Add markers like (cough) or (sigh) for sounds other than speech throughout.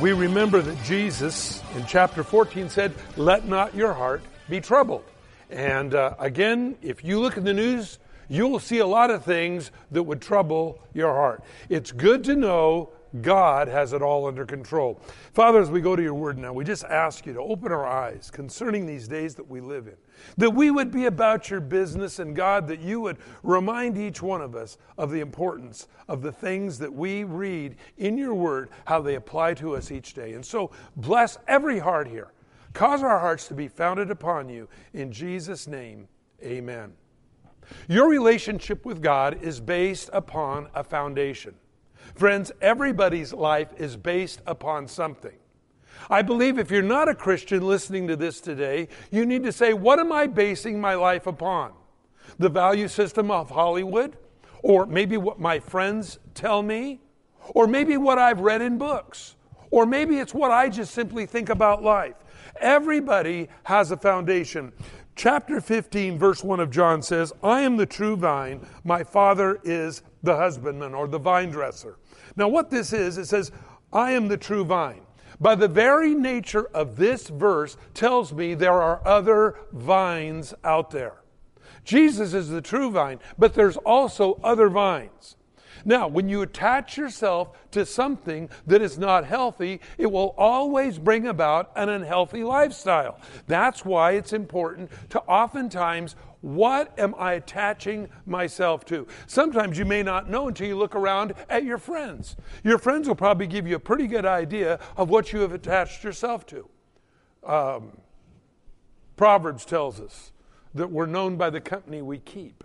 We remember that Jesus in chapter 14 said, Let not your heart be troubled. And uh, again, if you look at the news, you will see a lot of things that would trouble your heart. It's good to know God has it all under control. Father, as we go to your word now, we just ask you to open our eyes concerning these days that we live in. That we would be about your business, and God, that you would remind each one of us of the importance of the things that we read in your word, how they apply to us each day. And so, bless every heart here. Cause our hearts to be founded upon you. In Jesus' name, amen. Your relationship with God is based upon a foundation. Friends, everybody's life is based upon something. I believe if you're not a Christian listening to this today, you need to say, What am I basing my life upon? The value system of Hollywood? Or maybe what my friends tell me? Or maybe what I've read in books? Or maybe it's what I just simply think about life. Everybody has a foundation. Chapter 15, verse 1 of John says, I am the true vine, my father is the husbandman or the vine dresser. Now, what this is, it says, I am the true vine. By the very nature of this verse tells me there are other vines out there. Jesus is the true vine, but there's also other vines. Now, when you attach yourself to something that is not healthy, it will always bring about an unhealthy lifestyle. That's why it's important to oftentimes what am I attaching myself to? Sometimes you may not know until you look around at your friends. Your friends will probably give you a pretty good idea of what you have attached yourself to. Um, Proverbs tells us that we're known by the company we keep.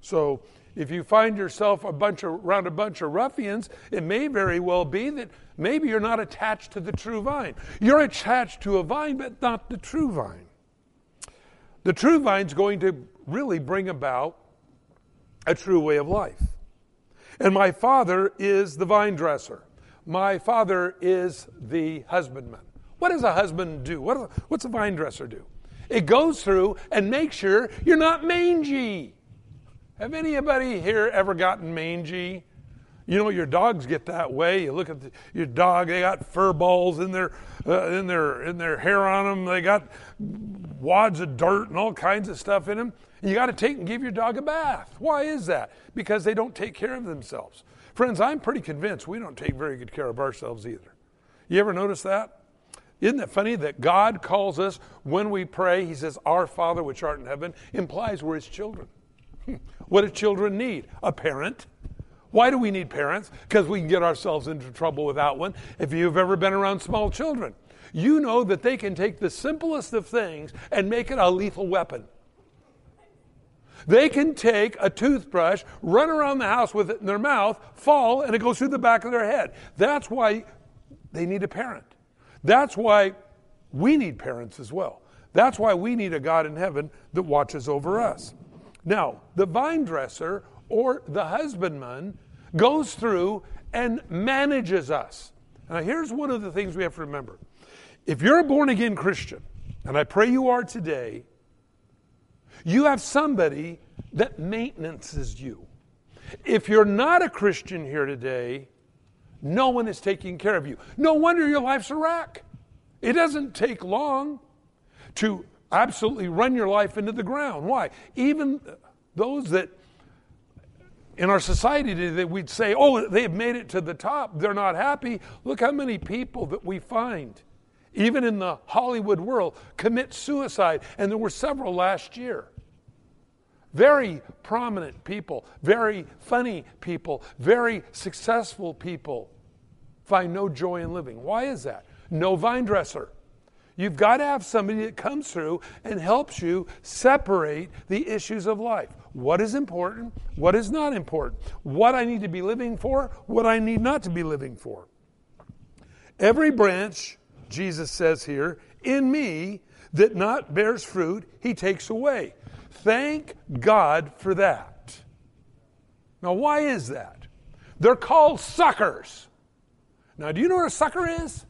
So if you find yourself a bunch of, around a bunch of ruffians, it may very well be that maybe you're not attached to the true vine. You're attached to a vine, but not the true vine. The true vine's going to really bring about a true way of life. And my father is the vine dresser. My father is the husbandman. What does a husband do? What, what's a vine dresser do? It goes through and makes sure you're not mangy. Have anybody here ever gotten mangy? You know, your dogs get that way. You look at the, your dog; they got fur balls in their uh, in their in their hair on them. They got wads of dirt and all kinds of stuff in them. You got to take and give your dog a bath. Why is that? Because they don't take care of themselves. Friends, I'm pretty convinced we don't take very good care of ourselves either. You ever notice that? Isn't it funny that God calls us when we pray? He says, "Our Father which art in heaven," implies we're His children. What do children need? A parent why do we need parents? Because we can get ourselves into trouble without one. If you've ever been around small children, you know that they can take the simplest of things and make it a lethal weapon. They can take a toothbrush, run around the house with it in their mouth, fall, and it goes through the back of their head. That's why they need a parent. That's why we need parents as well. That's why we need a God in heaven that watches over us. Now, the vine dresser or the husbandman goes through and manages us. Now, here's one of the things we have to remember. If you're a born again Christian, and I pray you are today, you have somebody that maintenances you. If you're not a Christian here today, no one is taking care of you. No wonder your life's a wreck. It doesn't take long to absolutely run your life into the ground. Why? Even those that in our society today, we'd say, oh, they've made it to the top. They're not happy. Look how many people that we find, even in the Hollywood world, commit suicide. And there were several last year. Very prominent people, very funny people, very successful people find no joy in living. Why is that? No vine dresser. You've got to have somebody that comes through and helps you separate the issues of life. What is important? What is not important? What I need to be living for? What I need not to be living for? Every branch, Jesus says here, in me that not bears fruit, he takes away. Thank God for that. Now, why is that? They're called suckers. Now, do you know what a sucker is?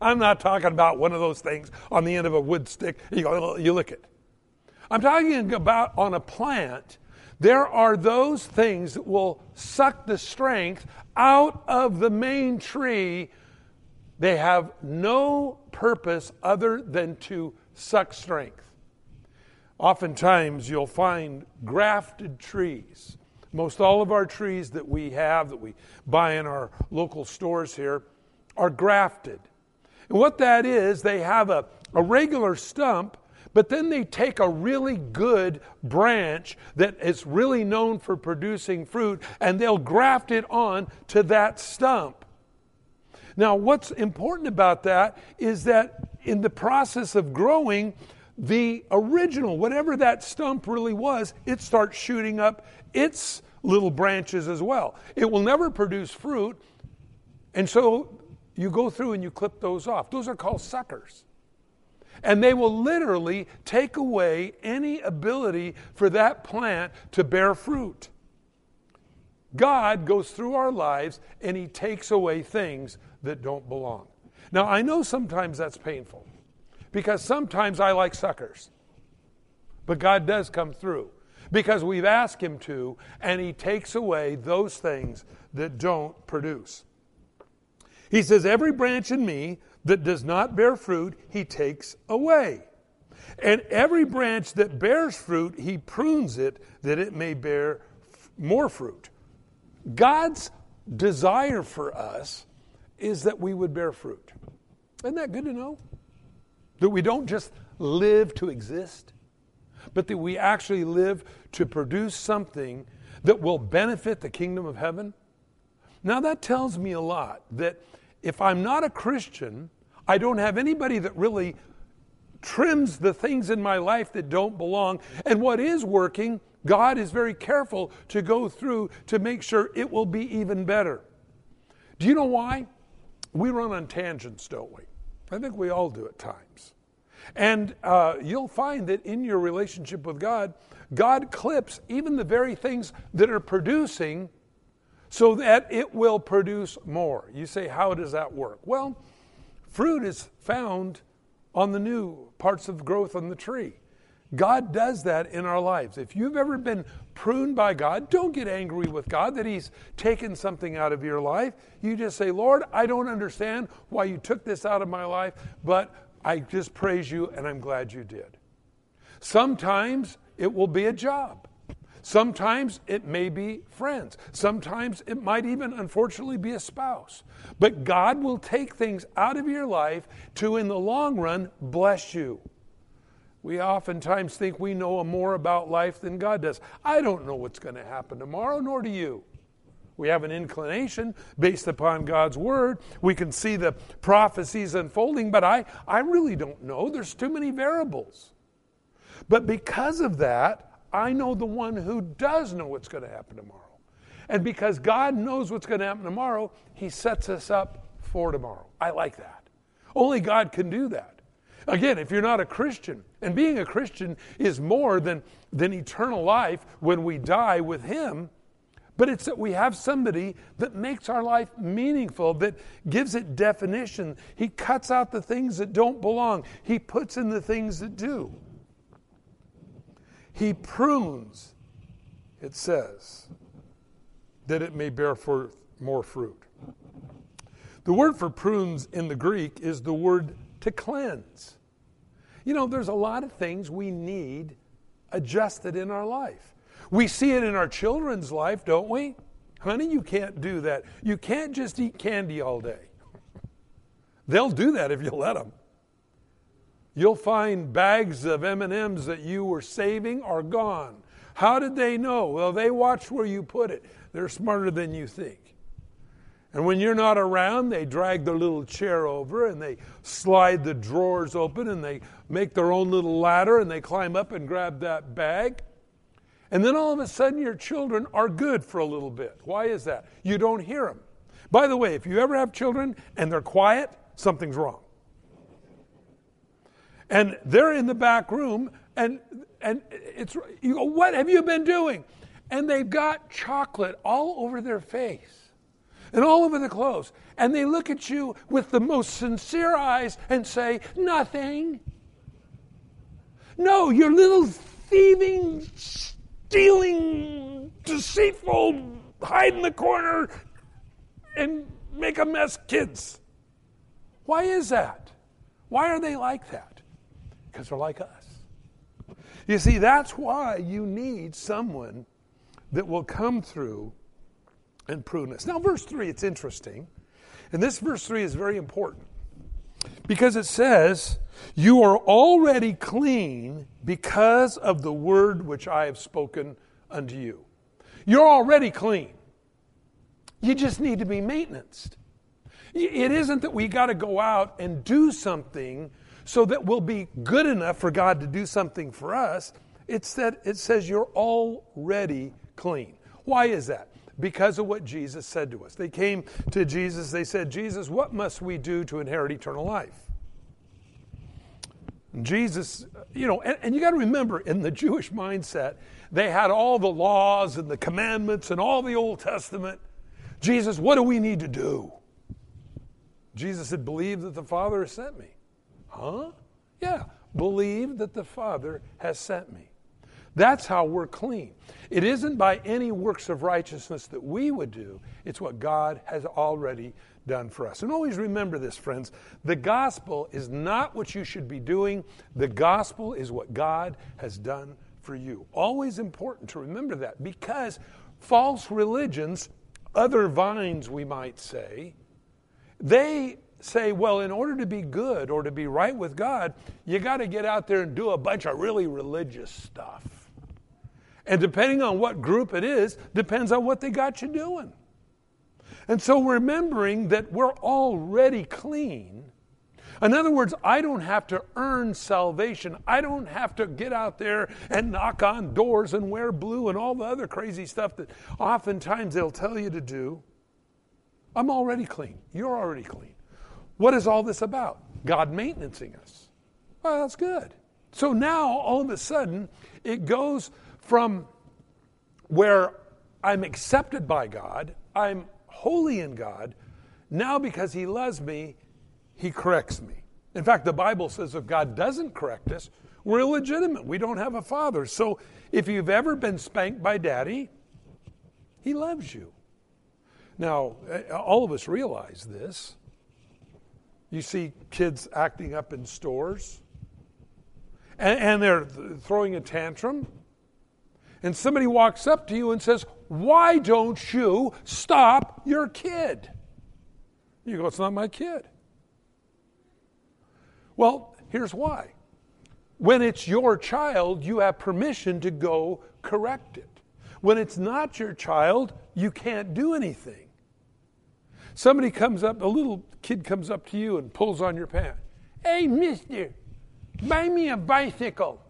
I'm not talking about one of those things on the end of a wood stick. You you lick it. I'm talking about on a plant. There are those things that will suck the strength out of the main tree. They have no purpose other than to suck strength. Oftentimes, you'll find grafted trees. Most all of our trees that we have, that we buy in our local stores here, are grafted. And what that is, they have a, a regular stump, but then they take a really good branch that is really known for producing fruit and they'll graft it on to that stump. Now, what's important about that is that in the process of growing, the original, whatever that stump really was, it starts shooting up its little branches as well. It will never produce fruit. And so you go through and you clip those off. Those are called suckers. And they will literally take away any ability for that plant to bear fruit. God goes through our lives and He takes away things that don't belong. Now, I know sometimes that's painful because sometimes I like suckers. But God does come through because we've asked Him to, and He takes away those things that don't produce. He says, Every branch in me that does not bear fruit, He takes away. And every branch that bears fruit, He prunes it that it may bear f- more fruit. God's desire for us is that we would bear fruit. Isn't that good to know? That we don't just live to exist, but that we actually live to produce something that will benefit the kingdom of heaven. Now, that tells me a lot that if I'm not a Christian, I don't have anybody that really trims the things in my life that don't belong. And what is working, God is very careful to go through to make sure it will be even better. Do you know why? We run on tangents, don't we? I think we all do at times. And uh, you'll find that in your relationship with God, God clips even the very things that are producing so that it will produce more. You say, how does that work? Well, fruit is found on the new parts of growth on the tree. God does that in our lives. If you've ever been pruned by God, don't get angry with God that He's taken something out of your life. You just say, Lord, I don't understand why you took this out of my life, but I just praise you and I'm glad you did. Sometimes it will be a job. Sometimes it may be friends. Sometimes it might even, unfortunately, be a spouse. But God will take things out of your life to, in the long run, bless you. We oftentimes think we know more about life than God does. I don't know what's going to happen tomorrow, nor do you. We have an inclination based upon God's word. We can see the prophecies unfolding, but I, I really don't know. There's too many variables. But because of that, I know the one who does know what's going to happen tomorrow. And because God knows what's going to happen tomorrow, He sets us up for tomorrow. I like that. Only God can do that. Again, if you're not a Christian, and being a Christian is more than, than eternal life when we die with Him, but it's that we have somebody that makes our life meaningful, that gives it definition. He cuts out the things that don't belong, He puts in the things that do. He prunes, it says, that it may bear forth more fruit. The word for prunes in the Greek is the word to cleanse. You know, there's a lot of things we need adjusted in our life. We see it in our children's life, don't we? Honey, you can't do that. You can't just eat candy all day. They'll do that if you let them. You'll find bags of M&Ms that you were saving are gone. How did they know? Well, they watch where you put it. They're smarter than you think. And when you're not around, they drag their little chair over and they slide the drawers open and they make their own little ladder and they climb up and grab that bag. And then all of a sudden, your children are good for a little bit. Why is that? You don't hear them. By the way, if you ever have children and they're quiet, something's wrong. And they're in the back room and and it's you go, what have you been doing? And they've got chocolate all over their face and all over the clothes. And they look at you with the most sincere eyes and say, Nothing. No, your little thieving, stealing, deceitful, hide in the corner and make a mess kids. Why is that? Why are they like that? Because they're like us. You see, that's why you need someone that will come through and prune us. Now, verse 3, it's interesting. And this verse 3 is very important because it says, You are already clean because of the word which I have spoken unto you. You're already clean. You just need to be maintained. It isn't that we got to go out and do something so that we'll be good enough for God to do something for us. It's that it says you're already clean. Why is that? Because of what Jesus said to us. They came to Jesus, they said, Jesus, what must we do to inherit eternal life? Jesus, you know, and, and you got to remember in the Jewish mindset, they had all the laws and the commandments and all the Old Testament. Jesus, what do we need to do? Jesus said, Believe that the Father has sent me. Huh? Yeah, believe that the Father has sent me. That's how we're clean. It isn't by any works of righteousness that we would do, it's what God has already done for us. And always remember this, friends the gospel is not what you should be doing, the gospel is what God has done for you. Always important to remember that because false religions, other vines, we might say, they say, well, in order to be good or to be right with God, you got to get out there and do a bunch of really religious stuff. And depending on what group it is, depends on what they got you doing. And so remembering that we're already clean. In other words, I don't have to earn salvation. I don't have to get out there and knock on doors and wear blue and all the other crazy stuff that oftentimes they'll tell you to do. I'm already clean. You're already clean. What is all this about? God maintaining us. Well, that's good. So now, all of a sudden, it goes from where I'm accepted by God, I'm holy in God. Now, because He loves me, He corrects me. In fact, the Bible says if God doesn't correct us, we're illegitimate. We don't have a father. So if you've ever been spanked by daddy, He loves you. Now, eh, all of us realize this. You see kids acting up in stores, and, and they're throwing a tantrum. And somebody walks up to you and says, Why don't you stop your kid? You go, It's not my kid. Well, here's why. When it's your child, you have permission to go correct it. When it's not your child, you can't do anything. Somebody comes up, a little kid comes up to you and pulls on your pants. Hey, mister, buy me a bicycle.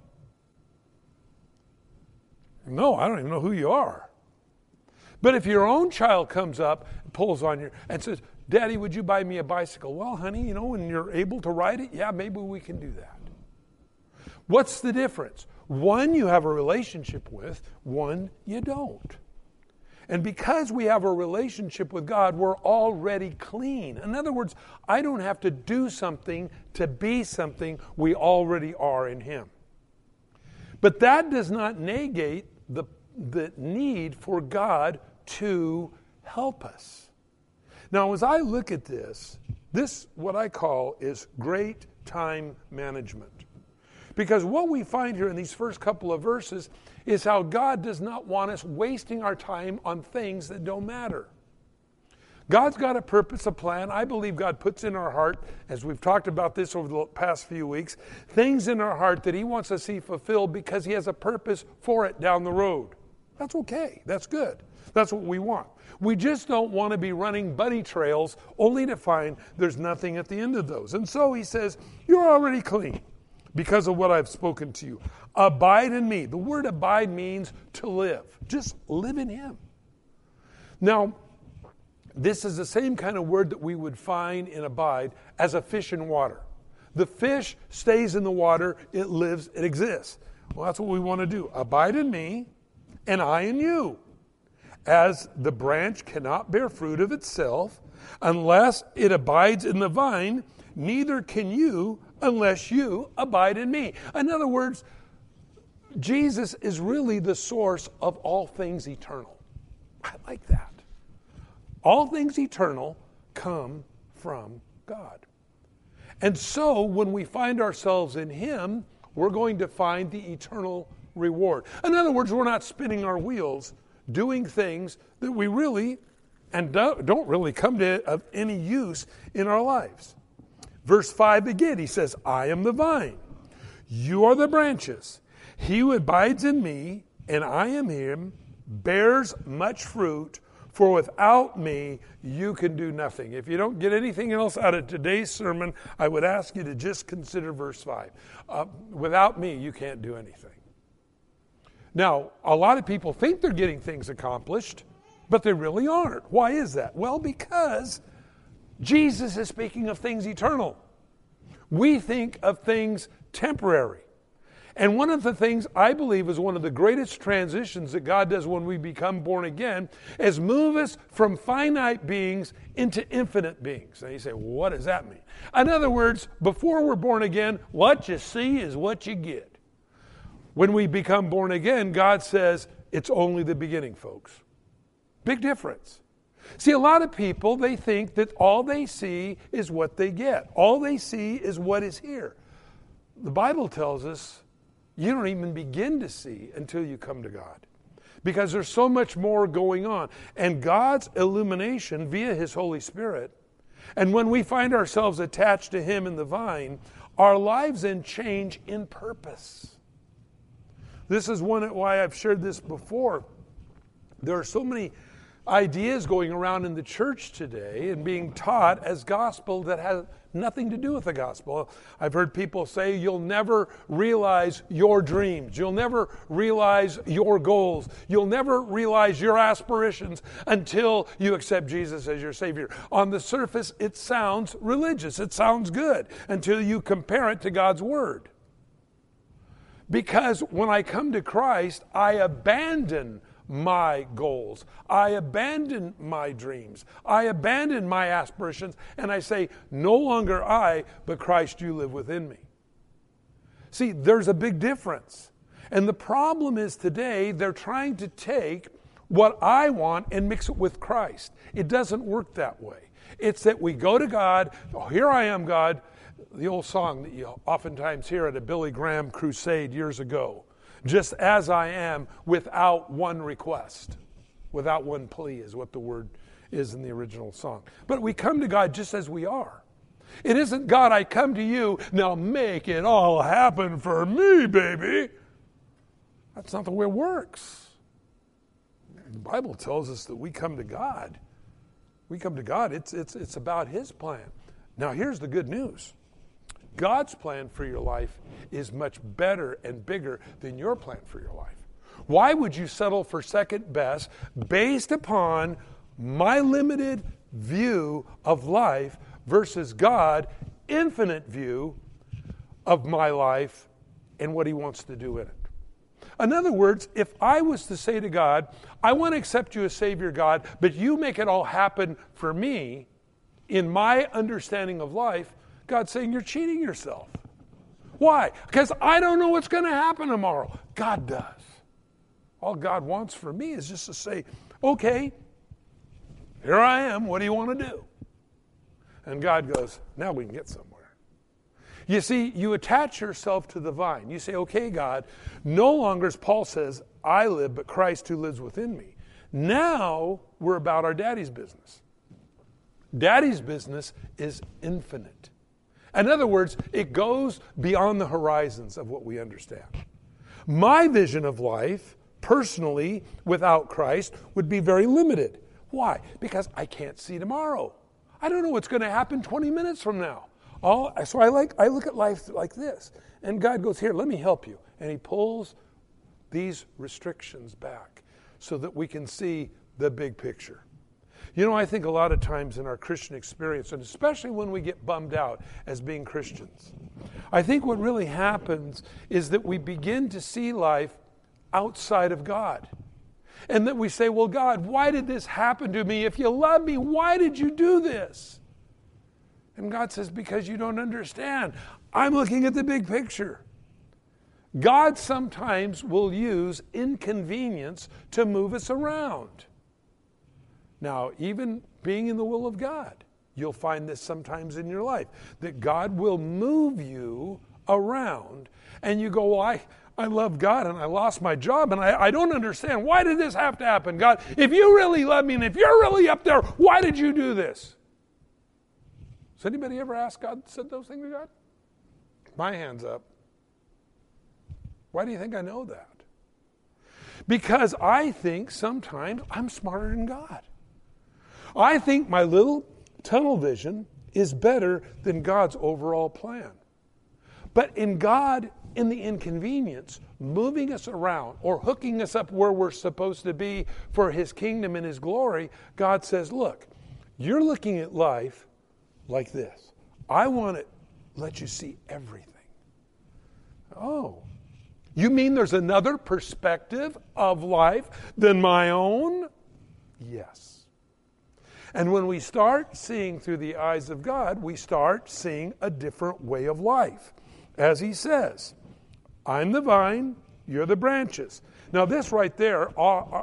No, I don't even know who you are. But if your own child comes up, and pulls on you, and says, Daddy, would you buy me a bicycle? Well, honey, you know, when you're able to ride it, yeah, maybe we can do that. What's the difference? One you have a relationship with, one you don't. And because we have a relationship with God, we're already clean. In other words, I don't have to do something to be something we already are in Him. But that does not negate the, the need for God to help us. Now, as I look at this, this, what I call, is great time management. Because what we find here in these first couple of verses is how God does not want us wasting our time on things that don't matter. God's got a purpose, a plan. I believe God puts in our heart, as we've talked about this over the past few weeks, things in our heart that He wants to see fulfilled because He has a purpose for it down the road. That's okay. That's good. That's what we want. We just don't want to be running bunny trails only to find there's nothing at the end of those. And so he says, You're already clean because of what I've spoken to you. Abide in me. The word abide means to live. Just live in him. Now, this is the same kind of word that we would find in abide as a fish in water. The fish stays in the water, it lives, it exists. Well, that's what we want to do. Abide in me, and I in you. As the branch cannot bear fruit of itself unless it abides in the vine, neither can you unless you abide in me. In other words, Jesus is really the source of all things eternal. I like that. All things eternal come from God. And so when we find ourselves in Him, we're going to find the eternal reward. In other words, we're not spinning our wheels doing things that we really and don't really come to of any use in our lives. Verse 5 again, he says, I am the vine, you are the branches. He who abides in me, and I am him, bears much fruit, for without me you can do nothing. If you don't get anything else out of today's sermon, I would ask you to just consider verse 5. Uh, without me, you can't do anything. Now, a lot of people think they're getting things accomplished, but they really aren't. Why is that? Well, because Jesus is speaking of things eternal. We think of things temporary. And one of the things I believe is one of the greatest transitions that God does when we become born again is move us from finite beings into infinite beings. Now you say, well, what does that mean? In other words, before we're born again, what you see is what you get. When we become born again, God says, it's only the beginning, folks. Big difference. See, a lot of people, they think that all they see is what they get. All they see is what is here. The Bible tells us you don't even begin to see until you come to God because there's so much more going on. And God's illumination via His Holy Spirit, and when we find ourselves attached to Him in the vine, our lives then change in purpose. This is one why I've shared this before. There are so many ideas going around in the church today and being taught as gospel that has nothing to do with the gospel. I've heard people say you'll never realize your dreams, you'll never realize your goals, you'll never realize your aspirations until you accept Jesus as your Savior. On the surface, it sounds religious, it sounds good until you compare it to God's Word. Because when I come to Christ, I abandon my goals. I abandon my dreams. I abandon my aspirations, and I say, No longer I, but Christ, you live within me. See, there's a big difference. And the problem is today, they're trying to take what I want and mix it with Christ. It doesn't work that way. It's that we go to God, oh, here I am, God. The old song that you oftentimes hear at a Billy Graham crusade years ago just as I am, without one request. Without one plea, is what the word is in the original song. But we come to God just as we are. It isn't, God, I come to you, now make it all happen for me, baby. That's not the way it works. The Bible tells us that we come to God. We come to God, it's, it's, it's about His plan. Now, here's the good news God's plan for your life is much better and bigger than your plan for your life. Why would you settle for second best based upon my limited view of life versus God infinite view of my life and what he wants to do in it? In other words, if I was to say to God, I want to accept you as Savior, God, but you make it all happen for me in my understanding of life, God's saying you're cheating yourself. Why? Because I don't know what's going to happen tomorrow. God does. All God wants for me is just to say, okay, here I am. What do you want to do? And God goes, now we can get somewhere. You see, you attach yourself to the vine. You say, okay, God, no longer, as Paul says, I live, but Christ who lives within me. Now we're about our daddy's business. Daddy's business is infinite. In other words, it goes beyond the horizons of what we understand. My vision of life personally without Christ would be very limited. Why? Because I can't see tomorrow. I don't know what's going to happen 20 minutes from now. All, so I like I look at life like this. And God goes, "Here, let me help you." And he pulls these restrictions back so that we can see the big picture. You know, I think a lot of times in our Christian experience, and especially when we get bummed out as being Christians, I think what really happens is that we begin to see life outside of God. And that we say, Well, God, why did this happen to me? If you love me, why did you do this? And God says, Because you don't understand. I'm looking at the big picture. God sometimes will use inconvenience to move us around. Now, even being in the will of God, you'll find this sometimes in your life that God will move you around, and you go, Well, I, I love God and I lost my job and I, I don't understand. Why did this have to happen? God, if you really love me and if you're really up there, why did you do this? Has anybody ever asked God, said those things to God? My hand's up. Why do you think I know that? Because I think sometimes I'm smarter than God. I think my little tunnel vision is better than God's overall plan. But in God, in the inconvenience, moving us around or hooking us up where we're supposed to be for His kingdom and His glory, God says, Look, you're looking at life like this. I want to let you see everything. Oh, you mean there's another perspective of life than my own? Yes. And when we start seeing through the eyes of God, we start seeing a different way of life. As he says, I'm the vine, you're the branches. Now, this right there uh, uh,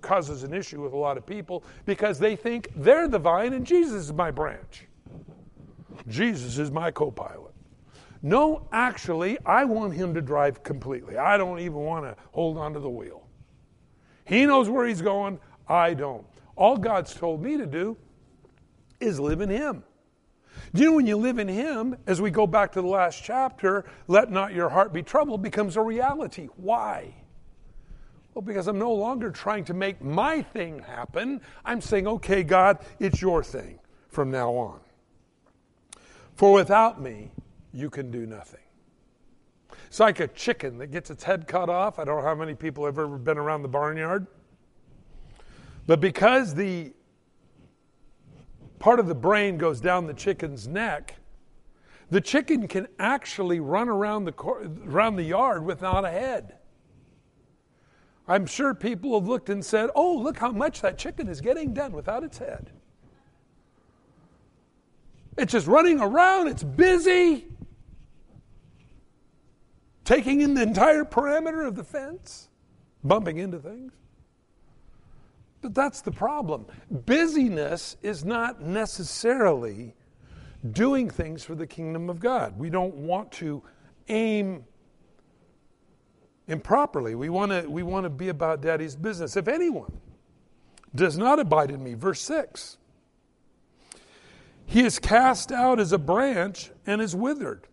causes an issue with a lot of people because they think they're the vine and Jesus is my branch. Jesus is my co pilot. No, actually, I want him to drive completely. I don't even want to hold on to the wheel. He knows where he's going, I don't. All God's told me to do is live in him. Do you know when you live in Him, as we go back to the last chapter, let not your heart be troubled becomes a reality. Why? Well, because I'm no longer trying to make my thing happen. I'm saying, okay, God, it's your thing from now on. For without me, you can do nothing. It's like a chicken that gets its head cut off. I don't know how many people have ever been around the barnyard. But because the part of the brain goes down the chicken's neck, the chicken can actually run around the, around the yard without a head. I'm sure people have looked and said, Oh, look how much that chicken is getting done without its head. It's just running around, it's busy, taking in the entire perimeter of the fence, bumping into things. But that's the problem. Busyness is not necessarily doing things for the kingdom of God. We don't want to aim improperly. We want to we want to be about daddy's business. If anyone does not abide in me, verse 6. He is cast out as a branch and is withered,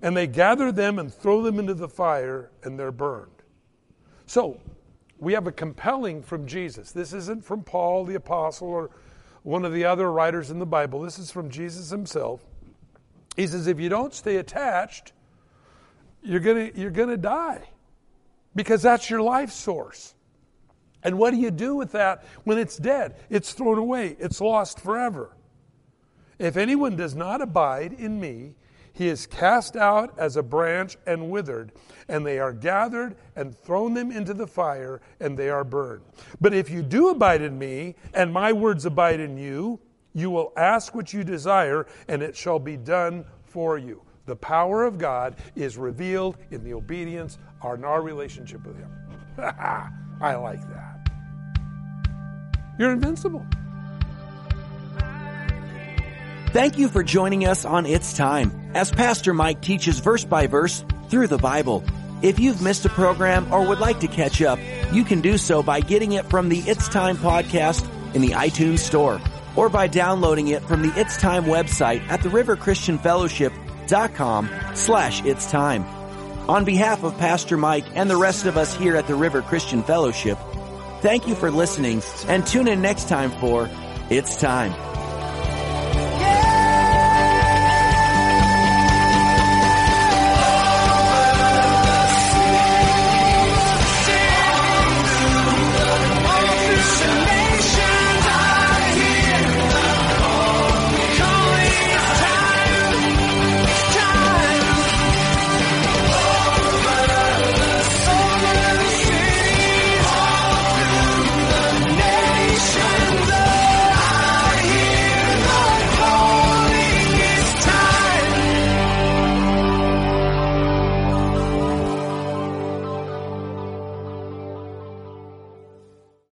and they gather them and throw them into the fire, and they're burned. So, we have a compelling from Jesus. This isn't from Paul the apostle or one of the other writers in the Bible. This is from Jesus himself. He says, if you don't stay attached, you're going you're going to die because that's your life source. And what do you do with that when it's dead? It's thrown away, it's lost forever. If anyone does not abide in me, he is cast out as a branch and withered, and they are gathered and thrown them into the fire, and they are burned. But if you do abide in me, and my words abide in you, you will ask what you desire, and it shall be done for you. The power of God is revealed in the obedience in our relationship with Him. (laughs) I like that. You're invincible. Thank you for joining us on It's Time as Pastor Mike teaches verse by verse through the Bible. If you've missed a program or would like to catch up, you can do so by getting it from the It's Time podcast in the iTunes store or by downloading it from the It's Time website at the riverchristianfellowship.com slash It's Time. On behalf of Pastor Mike and the rest of us here at the River Christian Fellowship, thank you for listening and tune in next time for It's Time.